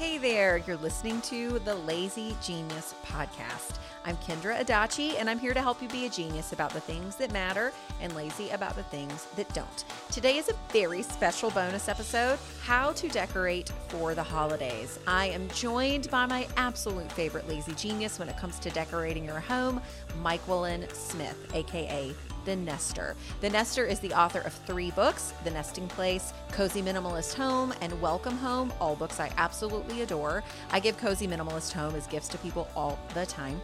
Hey there, you're listening to the Lazy Genius Podcast. I'm Kendra Adachi, and I'm here to help you be a genius about the things that matter and lazy about the things that don't. Today is a very special bonus episode How to Decorate for the Holidays. I am joined by my absolute favorite lazy genius when it comes to decorating your home, Myquillyn Smith, aka the Nester. The Nester is the author of three books The Nesting Place, Cozy Minimalist Home, and Welcome Home, all books I absolutely adore. I give Cozy Minimalist Home as gifts to people all the time.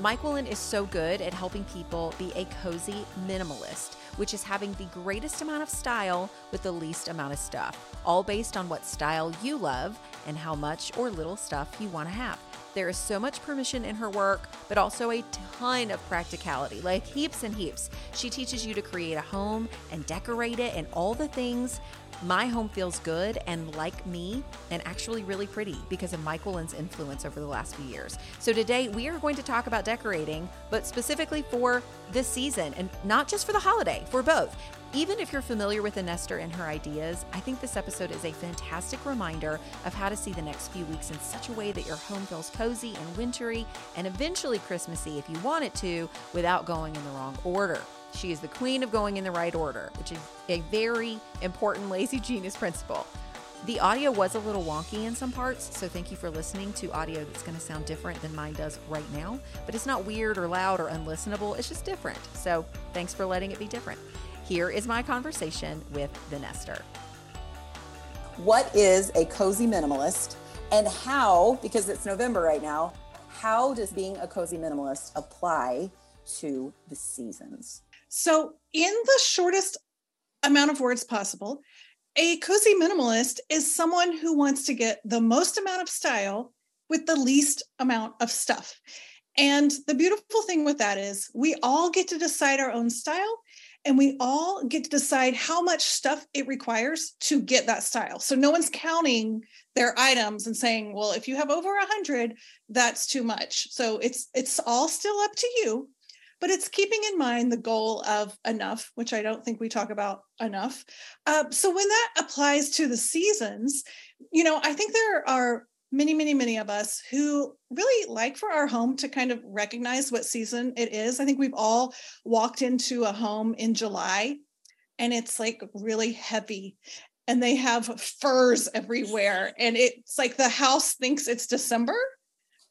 Myquillyn is so good at helping people be a cozy minimalist, which is having the greatest amount of style with the least amount of stuff, all based on what style you love and how much or little stuff you want to have. There is so much permission in her work, but also a ton of practicality, like heaps and heaps. She teaches you to create a home and decorate it and all the things. My home feels good and like me and actually really pretty because of Myquillyn's influence over the last few years. So today we are going to talk about decorating, but specifically for this season and not just for the holiday, for both. Even if you're familiar with the Nester and her ideas, I think this episode is a fantastic reminder of how to see the next few weeks in such a way that your home feels cozy and wintry and eventually Christmassy if you want it to without going in the wrong order. She is the queen of going in the right order, which is a very important lazy genius principle. The audio was a little wonky in some parts, so thank you for listening to audio that's going to sound different than mine does right now. But it's not weird or loud or unlistenable, it's just different. So thanks for letting it be different. Here is my conversation with the Nester. What is a cozy minimalist and how, because it's November right now, how does being a cozy minimalist apply to the seasons? So, in the shortest amount of words possible, a cozy minimalist is someone who wants to get the most amount of style with the least amount of stuff. And the beautiful thing with that is we all get to decide our own style and we all get to decide how much stuff it requires to get that style. So no one's counting their items and saying, "Well, if you have over a 100, that's too much." So it's it's all still up to you, but it's keeping in mind the goal of enough, which I don't think we talk about enough. Uh, so when that applies to the seasons, you know, I think there are many, many, many of us who really like for our home to kind of recognize what season it is. I think we've all walked into a home in July and it's like really heavy and they have furs everywhere and it's like the house thinks it's December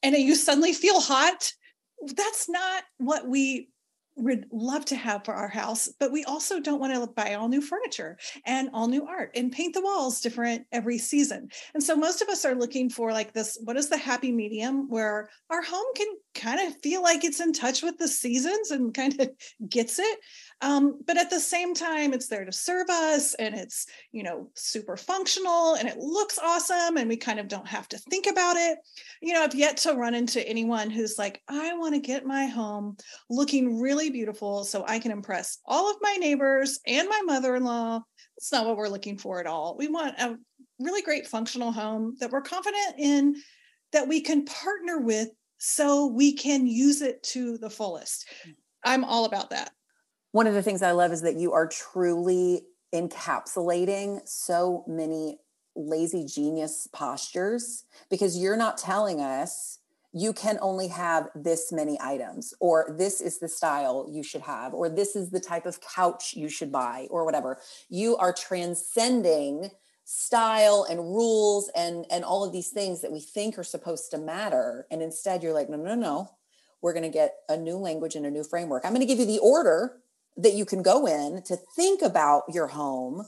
and you suddenly feel hot. That's not what we would love to have for our house, but we also don't want to buy all new furniture and all new art and paint the walls different every season. And so most of us are looking for like this what is the happy medium where our home can kind of feel like it's in touch with the seasons and kind of gets it. Um, but at the same time, it's there to serve us and it's, you know, super functional and it looks awesome and we kind of don't have to think about it. You know, I've yet to run into anyone who's like, I want to get my home looking really beautiful so I can impress all of my neighbors and my mother in law. That's not what we're looking for at all. We want a really great functional home that we're confident in that we can partner with so we can use it to the fullest. Mm. I'm all about that one of the things I love is that you are truly encapsulating so many lazy genius postures because you're not telling us you can only have this many items or this is the style you should have or this is the type of couch you should buy or whatever. You are transcending style and rules and and all of these things that we think are supposed to matter. And instead you're like no no no we're going to get a new language and a new framework. I'm going to give you the order that you can go in to think about your home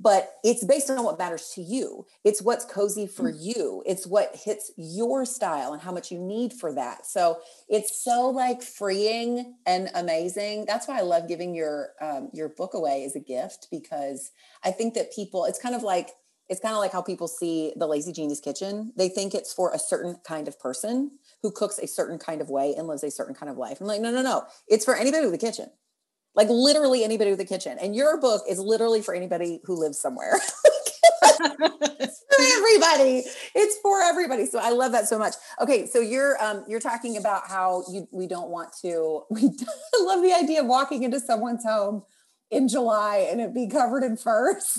but it's based on what matters to you. It's what's cozy for mm. you. It's what hits your style and how much you need for that. So it's so like freeing and amazing. That's why I love giving your um, your book away as a gift because I think that people. It's kind of like it's kind of like how people see the Lazy Genius Kitchen. They think it's for a certain kind of person who cooks a certain kind of way and lives a certain kind of life. I'm like, no, no, no. It's for anybody with a kitchen like literally anybody with a kitchen. And your book is literally for anybody who lives somewhere. it's for everybody. It's for everybody. So I love that so much. Okay, so you're um, you're talking about how you we don't want to. We love the idea of walking into someone's home in July and it be covered in furs.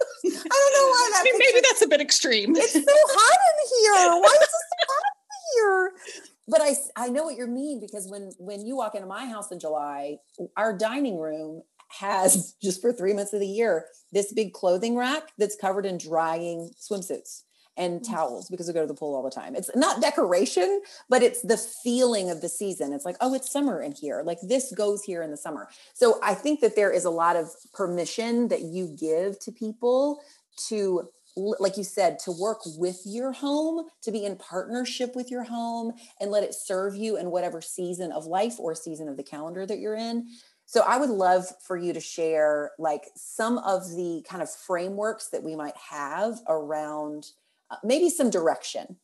I don't know why that. I mean, maybe that's a bit extreme. It's so hot in here. Why is it so hot here? But I, I know what you mean because when when you walk into my house in July, our dining room has just for three months of the year this big clothing rack that's covered in drying swimsuits and mm. towels because we go to the pool all the time. It's not decoration, but it's the feeling of the season. It's like, oh, it's summer in here. Like this goes here in the summer. So I think that there is a lot of permission that you give to people to like you said, to work with your home, to be in partnership with your home and let it serve you in whatever season of life or season of the calendar that you're in. So I would love for you to share like some of the kind of frameworks that we might have around uh, maybe some direction.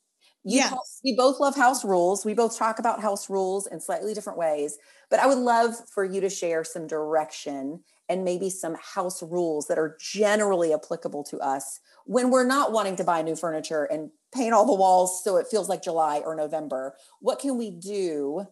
You yeah. we both love house rules. We both talk about house rules in slightly different ways, but I would love for you to share some direction and maybe some house rules that are generally applicable to us when we're not wanting to buy new furniture and paint all the walls so it feels like July or November, what can we do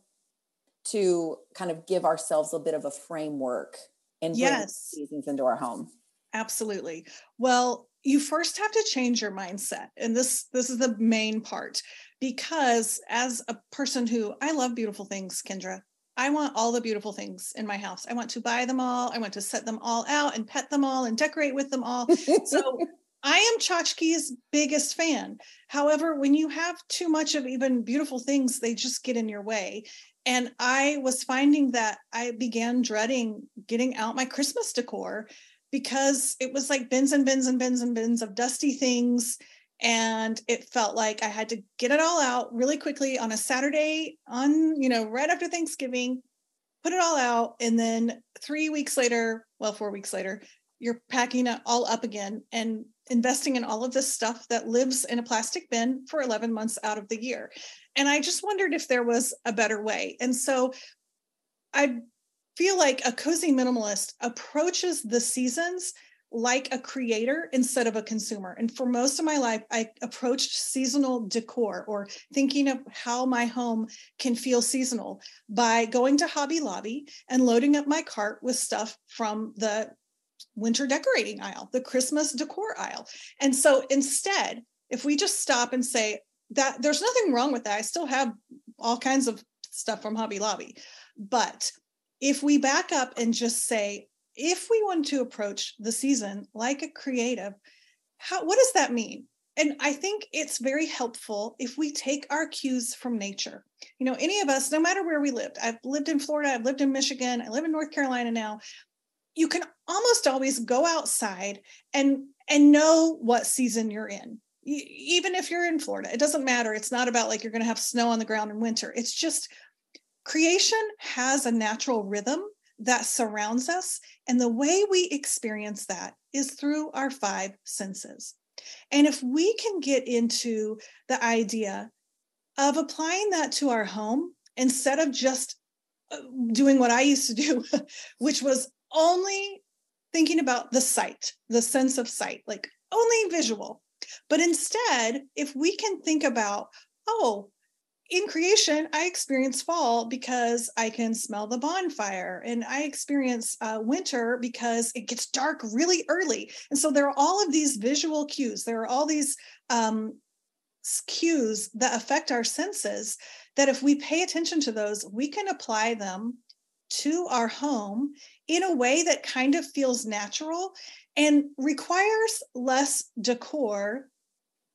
to kind of give ourselves a bit of a framework and bring yes. seasons into our home? Absolutely. Well, you first have to change your mindset. And this this is the main part because as a person who I love beautiful things, Kendra, I want all the beautiful things in my house. I want to buy them all. I want to set them all out and pet them all and decorate with them all. so I am tchotchkes' biggest fan. However, when you have too much of even beautiful things, they just get in your way. And I was finding that I began dreading getting out my Christmas decor because it was like bins and bins and bins and bins of dusty things. And it felt like I had to get it all out really quickly on a Saturday, on, you know, right after Thanksgiving, put it all out. And then three weeks later, well, four weeks later, you're packing it all up again and investing in all of this stuff that lives in a plastic bin for 11 months out of the year. And I just wondered if there was a better way. And so I feel like a cozy minimalist approaches the seasons like a creator instead of a consumer. And for most of my life, I approached seasonal decor or thinking of how my home can feel seasonal by going to Hobby Lobby and loading up my cart with stuff from the winter decorating aisle, the Christmas decor aisle. And so instead, if we just stop and say that there's nothing wrong with that, I still have all kinds of stuff from Hobby Lobby. But if we back up and just say, if we want to approach the season like a creative, how what does that mean? And I think it's very helpful if we take our cues from nature. You know, any of us, no matter where we lived, I've lived in Florida, I've lived in Michigan, I live in North Carolina now you can almost always go outside and and know what season you're in even if you're in Florida it doesn't matter it's not about like you're going to have snow on the ground in winter it's just creation has a natural rhythm that surrounds us and the way we experience that is through our five senses and if we can get into the idea of applying that to our home instead of just uh, doing what I used to do, which was only thinking about the sight, the sense of sight, like only visual. But instead, if we can think about, oh, in creation, I experience fall because I can smell the bonfire, and I experience uh, winter because it gets dark really early. And so there are all of these visual cues. There are all these um, cues that affect our senses. That if we pay attention to those, we can apply them to our home in a way that kind of feels natural and requires less decor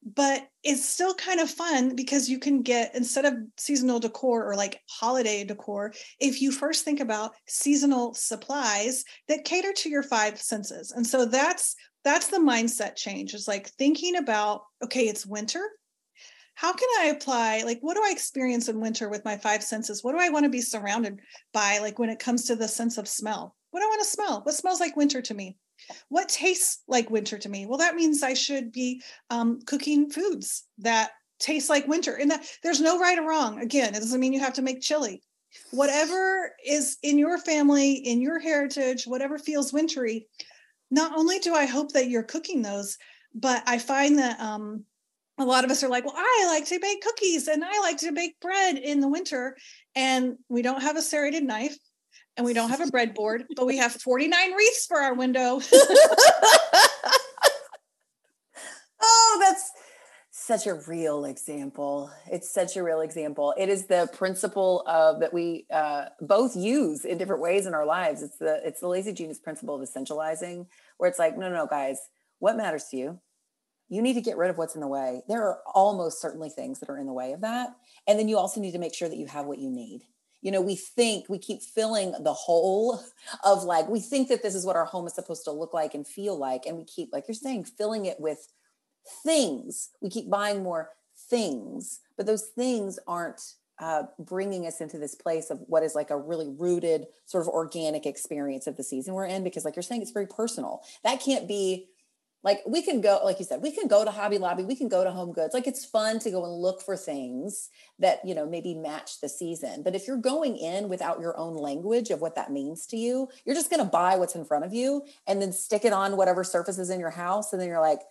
but it's still kind of fun because you can get instead of seasonal decor or like holiday decor if you first think about seasonal supplies that cater to your five senses. And so that's that's the mindset change. It's like thinking about okay it's winter. How can i apply like what do i experience in winter with my five senses? What do i want to be surrounded by like when it comes to the sense of smell? What do i want to smell? What smells like winter to me what tastes like winter to me? Well, that means I should be um, cooking foods that taste like winter. And that there's no right or wrong. Again, it doesn't mean you have to make chili. Whatever is in your family, in your heritage, whatever feels wintry. Not only do I hope that you're cooking those, but I find that um, a lot of us are like, well, I like to bake cookies and I like to bake bread in the winter. And we don't have a serrated knife and we don't have a breadboard, but we have 49 wreaths for our window. oh, that's such a real example. It's such a real example. It is the principle of that we uh, both use in different ways in our lives. It's the it's the lazy genius principle of essentializing, where it's like, no, no, no, guys, what matters to you? You need to get rid of what's in the way. There are almost certainly things that are in the way of that, and then you also need to make sure that you have what you need you know we think we keep filling the hole of like we think that this is what our home is supposed to look like and feel like and we keep like you're saying filling it with things. We keep buying more things but those things aren't uh, bringing us into this place of what is like a really rooted sort of organic experience of the season we're in because like you're saying it's very personal. That can't be like we can go like you said we can go to hobby lobby we can go to home goods. Like it's fun to go and look for things that you know maybe match the season. But if you're going in without your own language of what that means to you you're just going to buy what's in front of you and then stick it on whatever surfaces in your house. And then you're like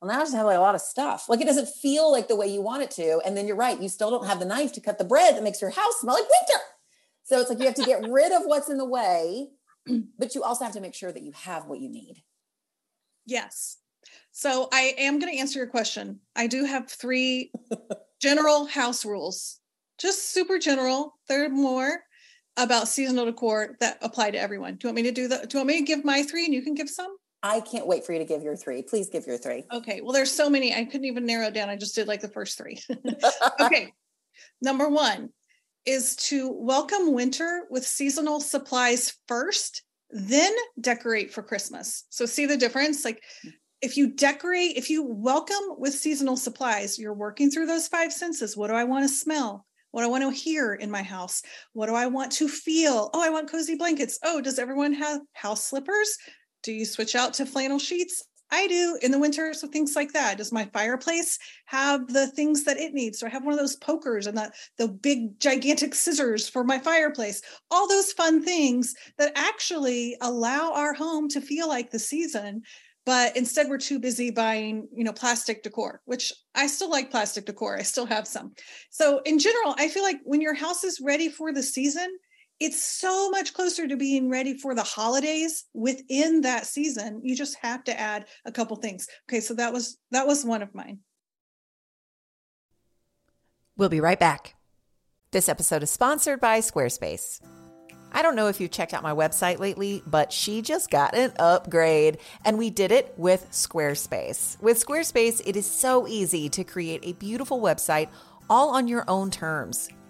well now i just have like a lot of stuff. Like it doesn't feel like the way you want it to. And then you're right you still don't have the knife to cut the bread that makes your house smell like winter. So it's like you have to get rid of what's in the way but you also have to make sure that you have what you need Yes. So I am going to answer your question. I do have three general house rules, just super general. There are more about seasonal decor that apply to everyone. Do you want me to do that? Do you want me to give my three and you can give some? I can't wait for you to give your three. Please give your three. Okay. Well, there's so many. I couldn't even narrow it down. I just did like the first three. okay. Number one is to welcome winter with seasonal supplies first then decorate for Christmas. So see the difference? Like if you decorate, if you welcome with seasonal supplies, you're working through those five senses. What do I want to smell? What do I want to hear in my house? What do I want to feel? Oh, I want cozy blankets. Oh, does everyone have house slippers? Do you switch out to flannel sheets? I do in the winter. So things like that. Does my fireplace have the things that it needs? Do I have one of those pokers and the, the big gigantic scissors for my fireplace? All those fun things that actually allow our home to feel like the season. But instead, we're too busy buying, you know, plastic decor, which I still like plastic decor. I still have some. So in general, I feel like when your house is ready for the season, it's so much closer to being ready for the holidays within that season. You just have to add a couple things. Okay so that was that was one of mine. We'll be right back. This episode is sponsored by squarespace. I don't know if you've checked out my website lately, but she just got an upgrade and we did it with Squarespace. With Squarespace, it is so easy to create a beautiful website all on your own terms.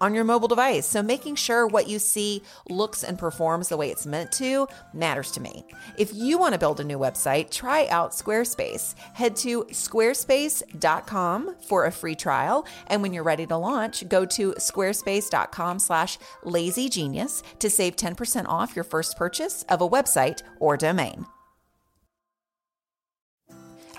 on your mobile device. So making sure what you see looks and performs the way it's meant to matters to me. If you want to build a new website, try out Squarespace. Head to squarespace.com for a free trial. And when you're ready to launch, go to squarespace.com slash lazygenius to save 10% off your first purchase of a website or domain.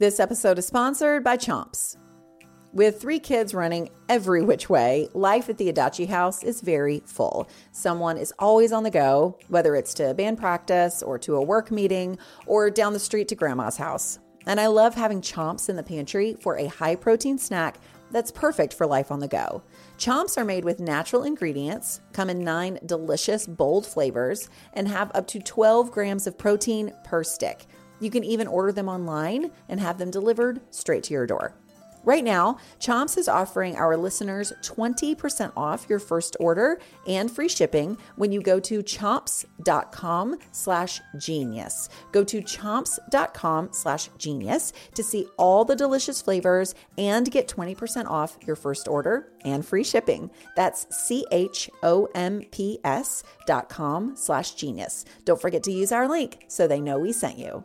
This episode is sponsored by Chomps. With three kids running every which way, life at the Adachi house is very full. Someone is always on the go, whether it's to band practice or to a work meeting or down the street to grandma's house. And I love having chomps in the pantry for a high protein snack that's perfect for life on the go. Chomps are made with natural ingredients, come in nine delicious, bold flavors, and have up to 12 grams of protein per stick. You can even order them online and have them delivered straight to your door. Right now, Chomps is offering our listeners 20% off your first order and free shipping when you go to chomps.com slash genius. Go to chomps.com slash genius to see all the delicious flavors and get 20% off your first order and free shipping. That's C-H-O-M-P-S dot com slash genius. Don't forget to use our link so they know we sent you.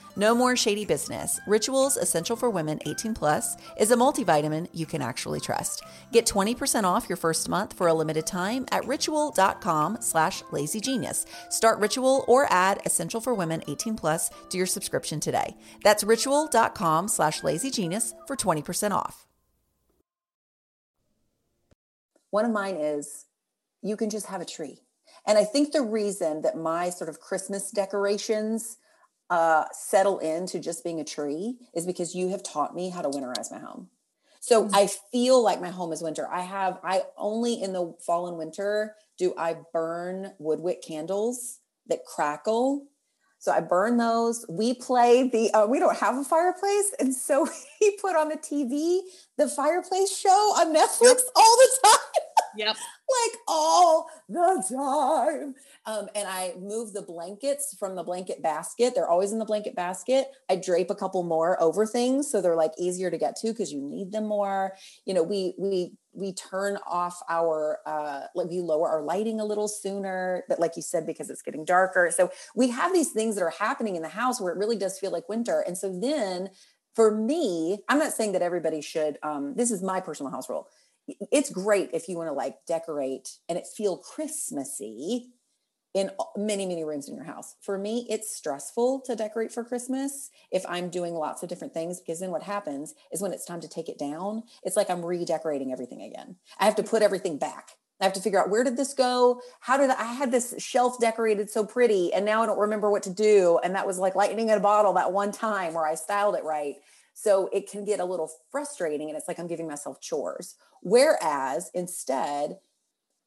No more shady business. Rituals Essential for Women 18 Plus is a multivitamin you can actually trust. Get 20% off your first month for a limited time at ritual.com slash lazygenius. Start Ritual or add Essential for Women 18 Plus to your subscription today. That's ritual.com slash lazygenius for 20% off. One of mine is you can just have a tree. And I think the reason that my sort of Christmas decorations uh, settle into just being a tree is because you have taught me how to winterize my home. So mm-hmm. I feel like my home is winter. I have, I only in the fall and winter do I burn woodwick candles that crackle. So I burn those. We play the, uh, we don't have a fireplace. And so we put on the TV the fireplace show on Netflix yep. all the time. Yep. Like all the time. Um, and I move the blankets from the blanket basket. They're always in the blanket basket. I drape a couple more over things so they're like easier to get to because you need them more. You know, we we we turn off our uh like we lower our lighting a little sooner, but like you said, because it's getting darker. So we have these things that are happening in the house where it really does feel like winter. And so then for me, I'm not saying that everybody should um, this is my personal house rule it's great if you want to like decorate and it feel Christmassy in many many rooms in your house. For me, it's stressful to decorate for Christmas if I'm doing lots of different things because then what happens is when it's time to take it down, it's like I'm redecorating everything again. I have to put everything back. I have to figure out where did this go? How did I, I had this shelf decorated so pretty and now I don't remember what to do and that was like lightning in a bottle that one time where I styled it right. So it can get a little frustrating and it's like I'm giving myself chores. Whereas instead,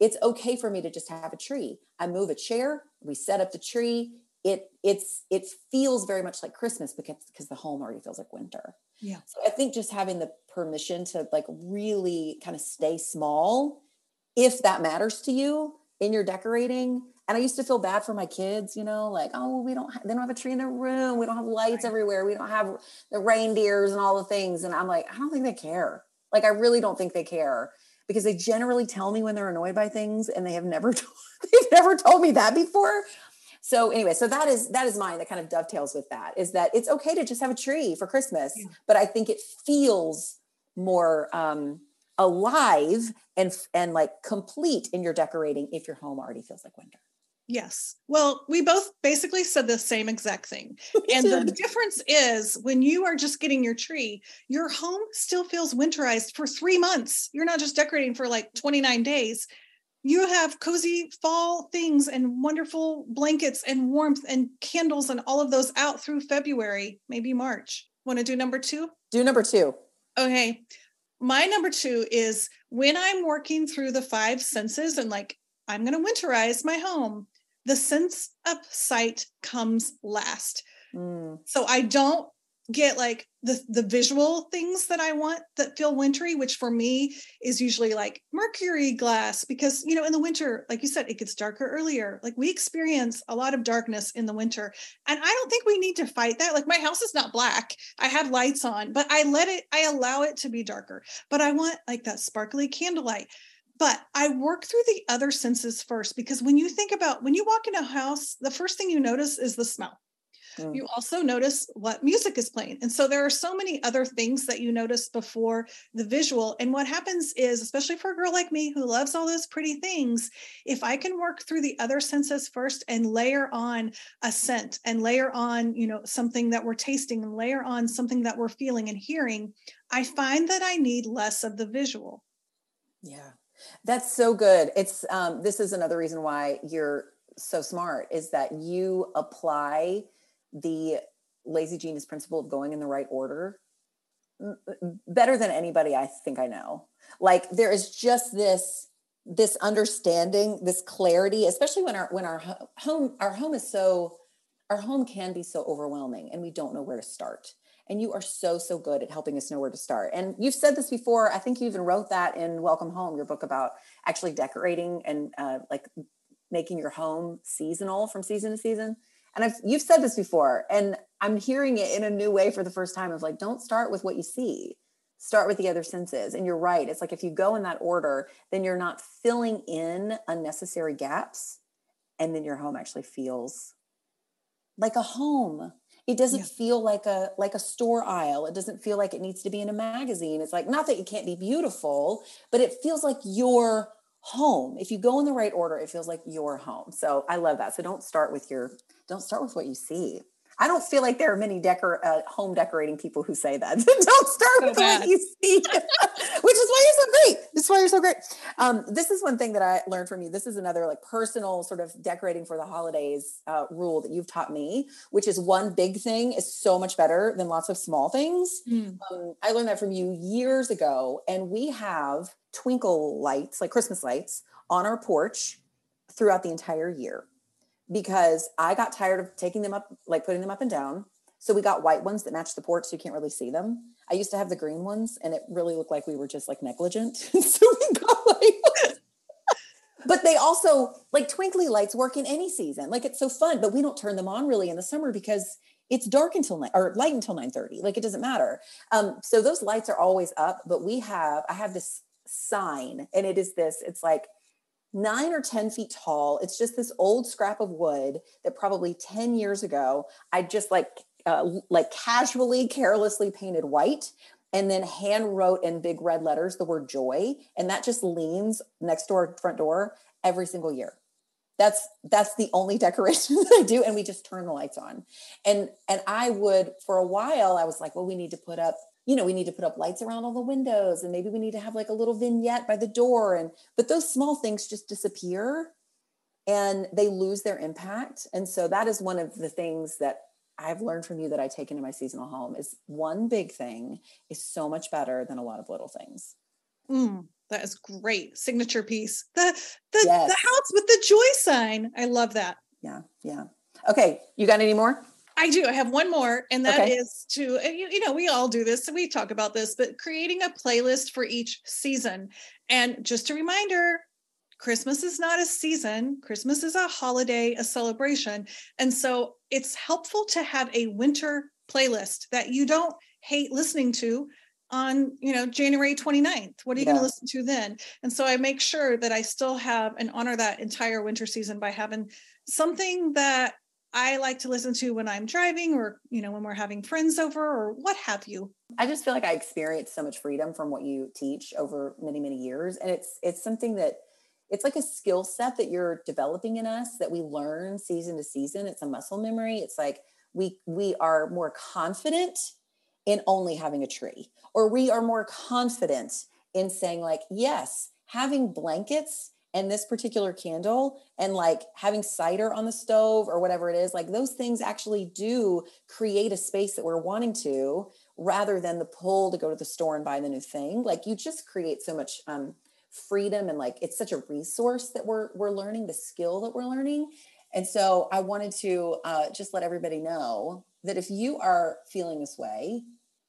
it's okay for me to just have a tree. I move a chair, we set up the tree. It it's it feels very much like Christmas because because the home already feels like winter. Yeah. So I think just having the permission to like really kind of stay small, if that matters to you in your decorating. And I used to feel bad for my kids, you know, like, oh, we don't, they don't have a tree in their room. We don't have lights everywhere. We don't have the reindeers and all the things. And I'm like, I don't think they care. Like, I really don't think they care. because they generally tell me when they're annoyed by things and they have never they've never told me that before. So anyway, so that is that is mine that kind of dovetails with that is that it's okay to just have a tree for Christmas, yeah. but I think it feels more um alive and and like complete in your decorating if your home already feels like winter. Yes. Well, we both basically said the same exact thing. and the difference is when you are just getting your tree, your home still feels winterized for three months. You're not just decorating for like 29 days. You have cozy fall things and wonderful blankets and warmth and candles and all of those out through February, maybe March. Want to do number two? Do number two. Okay. My number two is when I'm working through the five senses and like I'm going to winterize my home the sense of sight comes last. Mm. So I don't get like the the visual things that I want that feel wintry, which for me is usually like mercury glass because you know in the winter, like you said, it gets darker earlier. Like we experience a lot of darkness in the winter, and I don't think we need to fight that. Like my house is not black; I have lights on, but I let it, I allow it to be darker. But I want like that sparkly candlelight. But I work through the other senses first because when you think about when you walk in a house, the first thing you notice is the smell. Mm. You also notice what music is playing. And so there are so many other things that you notice before the visual. And what happens is, especially for a girl like me who loves all those pretty things, if I can work through the other senses first and layer on a scent and layer on, you know, something that we're tasting and layer on something that we're feeling and hearing, I find that I need less of the visual. Yeah. That's so good. It's um, this is another reason why you're so smart is that you apply the lazy genius principle of going in the right order better than anybody I think I know. Like there is just this this understanding, this clarity, especially when our when our home our home is so our home can be so overwhelming and we don't know where to start and you are so so good at helping us know where to start. And you've said this before i think you even wrote that in welcome home your book about actually decorating and uh, like making your home seasonal from season to season. And I've, you've said this before and i'm hearing it in a new way for the first time of like don't start with what you see. Start with the other senses. And you're right. It's like if you go in that order then you're not filling in unnecessary gaps and then your home actually feels like a home it doesn't yeah. feel like a like a store aisle. It doesn't feel like it needs to be in a magazine. It's like not that it can't be beautiful but it feels like your home. If you go in the right order it feels like your home. So i love that. So don't start with your don't start with what you see I don't feel like there are many decor uh, home decorating people who say that. don't start so with bad. what you see, which is why you're so great. This is why you're so great. Um, this is one thing that I learned from you. This is another like personal sort of decorating for the holidays uh, rule that you've taught me, which is one big thing is so much better than lots of small things. Mm. Um, I learned that from you years ago, and we have twinkle lights, like Christmas lights, on our porch throughout the entire year because I got tired of taking them up, like putting them up and down. So we got white ones that match the porch so you can't really see them. I used to have the green ones and it really looked like we were just like negligent. so we got like but they also like twinkly lights work in any season. Like it's so fun, but we don't turn them on really in the summer because it's dark until night or light until 9 30. Like it doesn't matter. Um, so those lights are always up, but we have, I have this sign and it is this, it's like nine or 10 feet tall. It's just this old scrap of wood that probably 10 years ago, I just like, uh, like casually, carelessly painted white and then hand wrote in big red letters the word joy. And that just leans next door, front door every single year. That's that's the only decoration that I do. And we just turn the lights on. And and I would for a while, I was like, well, we need to put up you know we need to put up lights around all the windows and maybe we need to have like a little vignette by the door and but those small things just disappear and they lose their impact and so that is one of the things that i've learned from you that i take into my seasonal home is one big thing is so much better than a lot of little things. Mm, that is great. Signature piece. The the, yes. the house with the joy sign. I love that. Yeah yeah. Okay you got any more I do. I have one more, and that okay. is to, you, you know, we all do this, we talk about this, but creating a playlist for each season. And just a reminder Christmas is not a season, Christmas is a holiday, a celebration. And so it's helpful to have a winter playlist that you don't hate listening to on you know january 29th what are you yeah. going to listen to then and so i make sure that i still have and honor that entire winter season by having something that i like to listen to when i'm driving or you know when we're having friends over or what have you. I just feel like i experienced so much freedom from what you teach over many many years. And it's it's something that it's like a skill set that you're developing in us that we learn season to season. It's a muscle memory. It's like we we are more confident in only having a tree or we are more confident in saying like yes having blankets and this particular candle and like having cider on the stove or whatever it is like those things actually do create a space that we're wanting to rather than the pull to go to the store and buy the new thing. Like you just create so much um, freedom and like it's such a resource that we're we're learning the skill that we're learning. And so i wanted to uh, just let everybody know that if you are feeling this way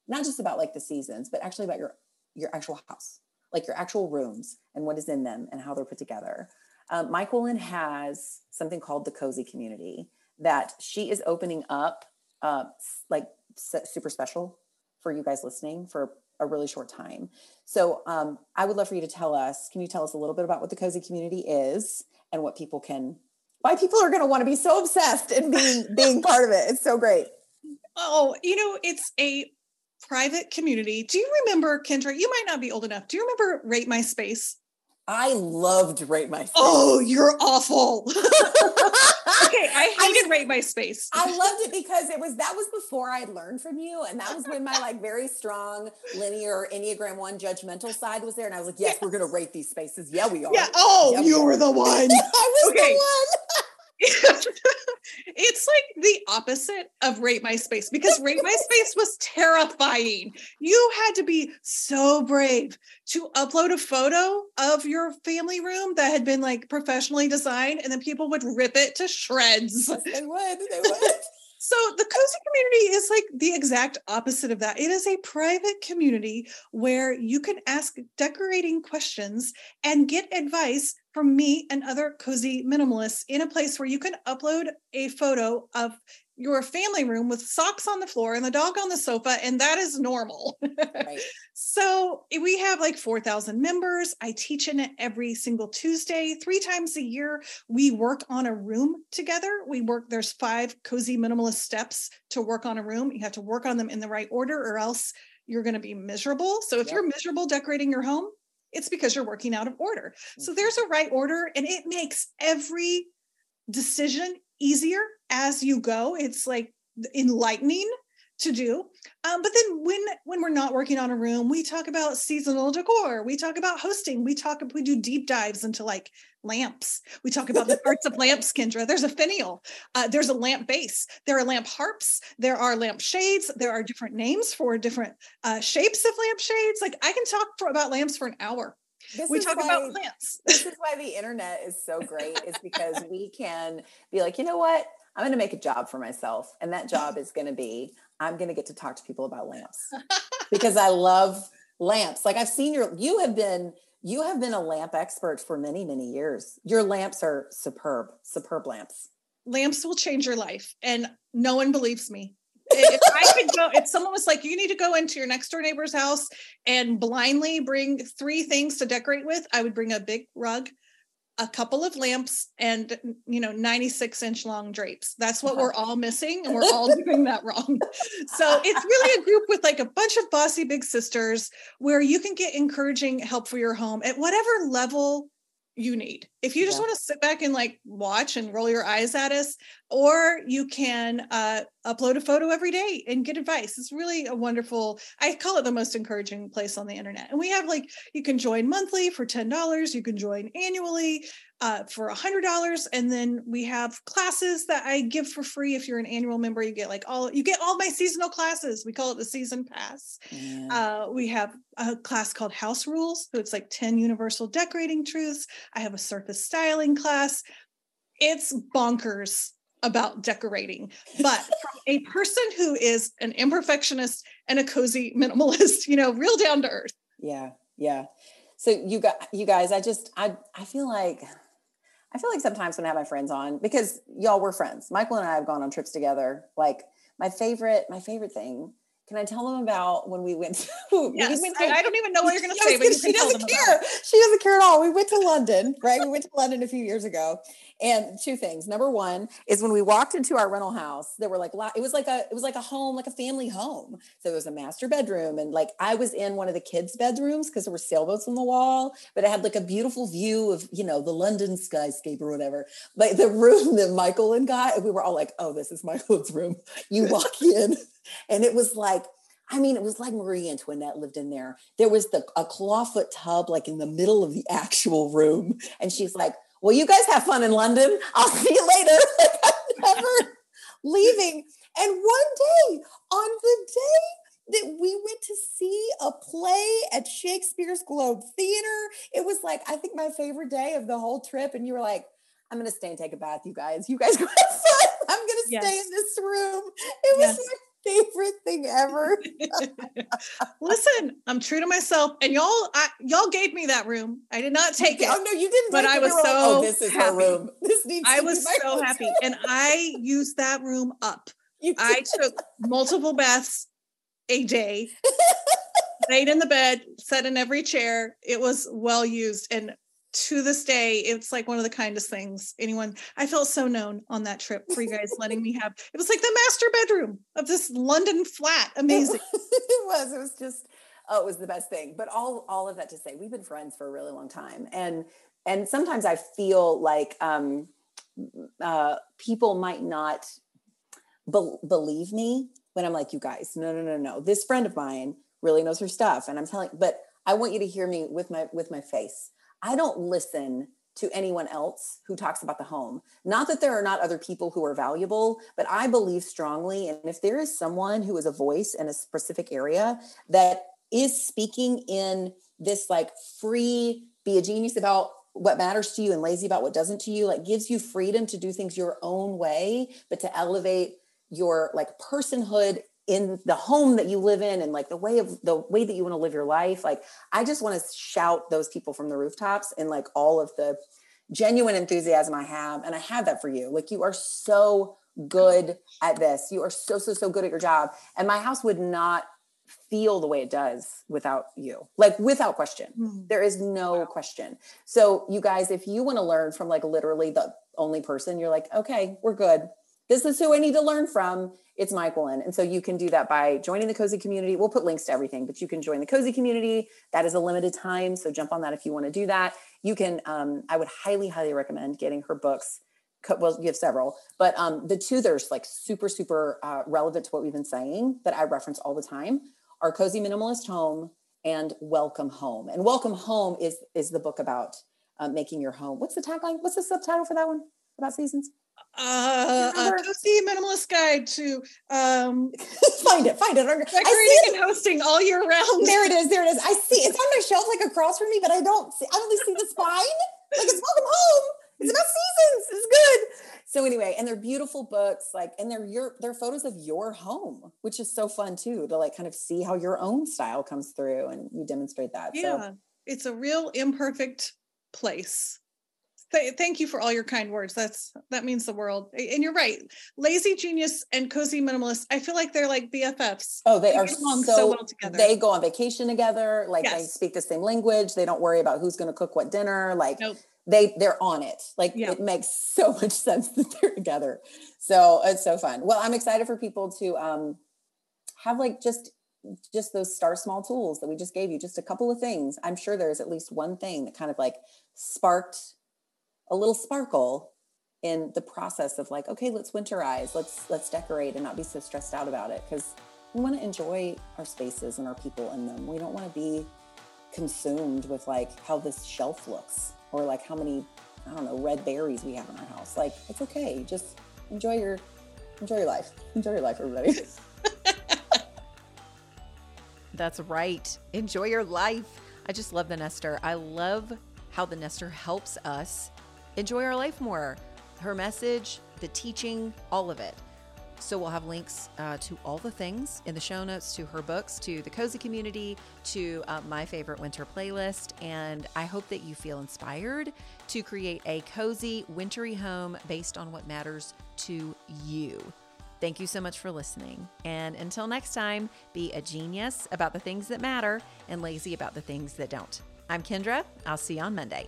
not just about like the seasons, but actually about your your actual house, like your actual rooms and what is in them and how they're put together. Um, Myquillyn has something called the Cozy Community that she is opening up, uh, like super special for you guys listening for a really short time. So um, I would love for you to tell us. Can you tell us a little bit about what the Cozy Community is and what people can? Why people are going to want to be so obsessed and being being part of it? It's so great. Oh, you know, it's a private community. Do you remember, Kendra? You might not be old enough. Do you remember Rate My Space? I loved Rate My Space. Oh, you're awful. okay, I hated I, Rate My Space. I loved it because it was that was before I learned from you, and that was when my like very strong linear Enneagram One judgmental side was there, and I was like, "Yes, we're gonna rate these spaces. Yeah, we are. Yeah. Oh, yeah, you were the one. I was okay. the one. It's like the opposite of rate my space because rate my space was terrifying. You had to be so brave to upload a photo of your family room that had been like professionally designed and then people would rip it to shreds. They would they would. So the cozy community is like the exact opposite of that. It is a private community where you can ask decorating questions and get advice from me and other cozy minimalists in a place where you can upload a photo of your family room with socks on the floor and the dog on the sofa, and that is normal. Right. so we have like 4,000 members. I teach in it every single Tuesday, three times a year. We work on a room together. We work, there's five cozy minimalist steps to work on a room. You have to work on them in the right order, or else you're going to be miserable. So if yep. you're miserable decorating your home, it's because you're working out of order. So mm-hmm. there's a right order, and it makes every decision easier as you go. It's like enlightening to do. Um, but then when when we're not working on a room, we talk about seasonal decor. We talk about hosting. We talk we do deep dives into like lamps. We talk about the parts of lamps, Kendra. There's a finial. Uh, there's a lamp base. There are lamp harps. There are lamp shades. There are different names for different uh, shapes of lamp shades. Like I can talk for about lamps for an hour. This we talk why, about plants. this is why the internet is so great, is because we can be like, you know what? I'm going to make a job for myself. And that job is going to be I'm going to get to talk to people about lamps because I love lamps. Like I've seen your, you have been, you have been a lamp expert for many, many years. Your lamps are superb, superb lamps. Lamps will change your life. And no one believes me. if I could go, if someone was like, you need to go into your next door neighbor's house and blindly bring three things to decorate with, I would bring a big rug, a couple of lamps and you know 96 inch long drapes that's what we're all missing and we're all doing that wrong so it's really a group with like a bunch of bossy big sisters where you can get encouraging help for your home at whatever level you need. If you just yeah. want to sit back and like watch and roll your eyes at us, or you can uh, upload a photo every day and get advice. It's really a wonderful, I call it the most encouraging place on the internet. And we have like, you can join monthly for $10, you can join annually uh, for a hundred dollars. And then we have classes that I give for free. If you're an annual member, you get like all, you get all my seasonal classes. We call it the season pass. Yeah. Uh, we have a class called house rules. So it's like 10 universal decorating truths. I have a surface styling class. It's bonkers about decorating, but from a person who is an imperfectionist and a cozy minimalist, you know, real down to earth. Yeah. Yeah. So you got you guys, I just I I feel like I feel like sometimes when I have my friends on, because y'all were friends. Michael and I have gone on trips together. Like my favorite, my favorite thing can I tell them about when we went? To, yes, we went to, I, I, don't even know what you're going to say, but she doesn't care. She doesn't care at all. We went to London, right? We went to London a few years ago, and two things. Number one is when we walked into our rental house, there were like it was like a it was like a home, like a family home. So there was a master bedroom, and like I was in one of the kids' bedrooms because there were sailboats on the wall, but it had like a beautiful view of you know the London skyscape or whatever. But the room that Michael and got, we were all like, "Oh, this is Michael's room." You walk in, and it was like I mean, it was like Marie Antoinette lived in there. There was the a clawfoot tub like in the middle of the actual room, and she's like, well, you guys have fun in London. I'll see you later. never leaving. And one day, on the day that we went to see a play at Shakespeare's Globe Theater, it was like, I think my favorite day of the whole trip. And you were like, I'm going to stay and take a bath, you guys. You guys go have fun. I'm going to yes. stay in this room. It was yes favorite thing ever. Listen, I'm true to myself, and y'all, I, y'all gave me that room. I did not take it. Oh no, you didn't. But I was so. Like, oh, this is happy. room. This needs. I was so happy, and I used that room up. I took multiple baths a day. laid in the bed, sat in every chair. It was well used, and to this day, it's like one of the kindest things anyone. I felt so known on that trip for you guys letting me have. It was like the master bedroom of this London flat. Amazing. it was. It was just. Oh, it was the best thing. But all all of that to say, we've been friends for a really long time, and and sometimes I feel like um, uh, people might not be- believe me when I'm like, you guys, no, no, no, no. This friend of mine really knows her stuff, and I'm telling. But I want you to hear me with my with my face I don't listen to anyone else who talks about the home. Not that there are not other people who are valuable, but I believe strongly. And if there is someone who is a voice in a specific area that is speaking in this like free, be a genius about what matters to you and lazy about what doesn't to you, like gives you freedom to do things your own way, but to elevate your like personhood in the home that you live in and like the way of the way that you want to live your life like i just want to shout those people from the rooftops and like all of the genuine enthusiasm i have and i have that for you. Like you are so good at this. You are so so so good at your job and my house would not feel the way it does without you like without question. Mm. there is no wow. question. So you guys if you want to learn from like literally the only person you're like okay we're good this is who I need to learn from. It's Myquillyn. And so you can do that by joining the cozy community. We'll put links to everything, but you can join the cozy community. That is a limited time. So jump on that if you want to do that. You can, um, I would highly, highly recommend getting her books. Well, you have several, but um, the two that are like super, super uh, relevant to what we've been saying that I reference all the time are Cozy Minimalist Home and Welcome Home. And Welcome Home is is the book about uh, making your home. What's the tagline? What's the subtitle for that one about seasons? Uh, a cozy minimalist guide to um, find it, find it. Decorating and hosting all year round. There it is. There it is. I see it's on my shelf, like across from me, but I don't see. I only see the spine. Like it's welcome home. It's about seasons. It's good. So anyway, and they're beautiful books, like, and they're your they're photos of your home, which is so fun too to like kind of see how your own style comes through, and you demonstrate that. Yeah, so. it's a real imperfect place Th- thank you for all your kind words. That's that means the world. And you're right. Lazy genius and cozy minimalist. I feel like they're like BFFs. Oh, they, they are so, so, well together. They go on vacation together. Like yes. they speak the same language. They don't worry about who's going to cook what dinner. Like nope. they they're on it. Like yeah. it makes so much sense that they're together. So it's so fun. Well, I'm excited for people to um have like just just those star small tools that we just gave you just a couple of things i'm sure there's at least one thing that kind of like sparked a little sparkle in the process of like okay let's winterize let's let's decorate and not be so stressed out about it. Because we want to enjoy our spaces and our people in them. We don't want to be consumed with like how this shelf looks or like how many i don't know red berries we have in our house. Like it's okay. Just enjoy your enjoy your life. Enjoy your life everybody. That's right. Enjoy your life. I just love the nester i love how the nester helps us enjoy our life more. Her message, the teaching, all of it. So we'll have links uh, to all the things in the show notes, to her books, to the cozy community, to uh, my favorite winter playlist. And I hope that you feel inspired to create a cozy, wintry home based on what matters to you. Thank you so much for listening. And until next time, be a genius about the things that matter and lazy about the things that don't. I'm Kendra. I'll see you on Monday.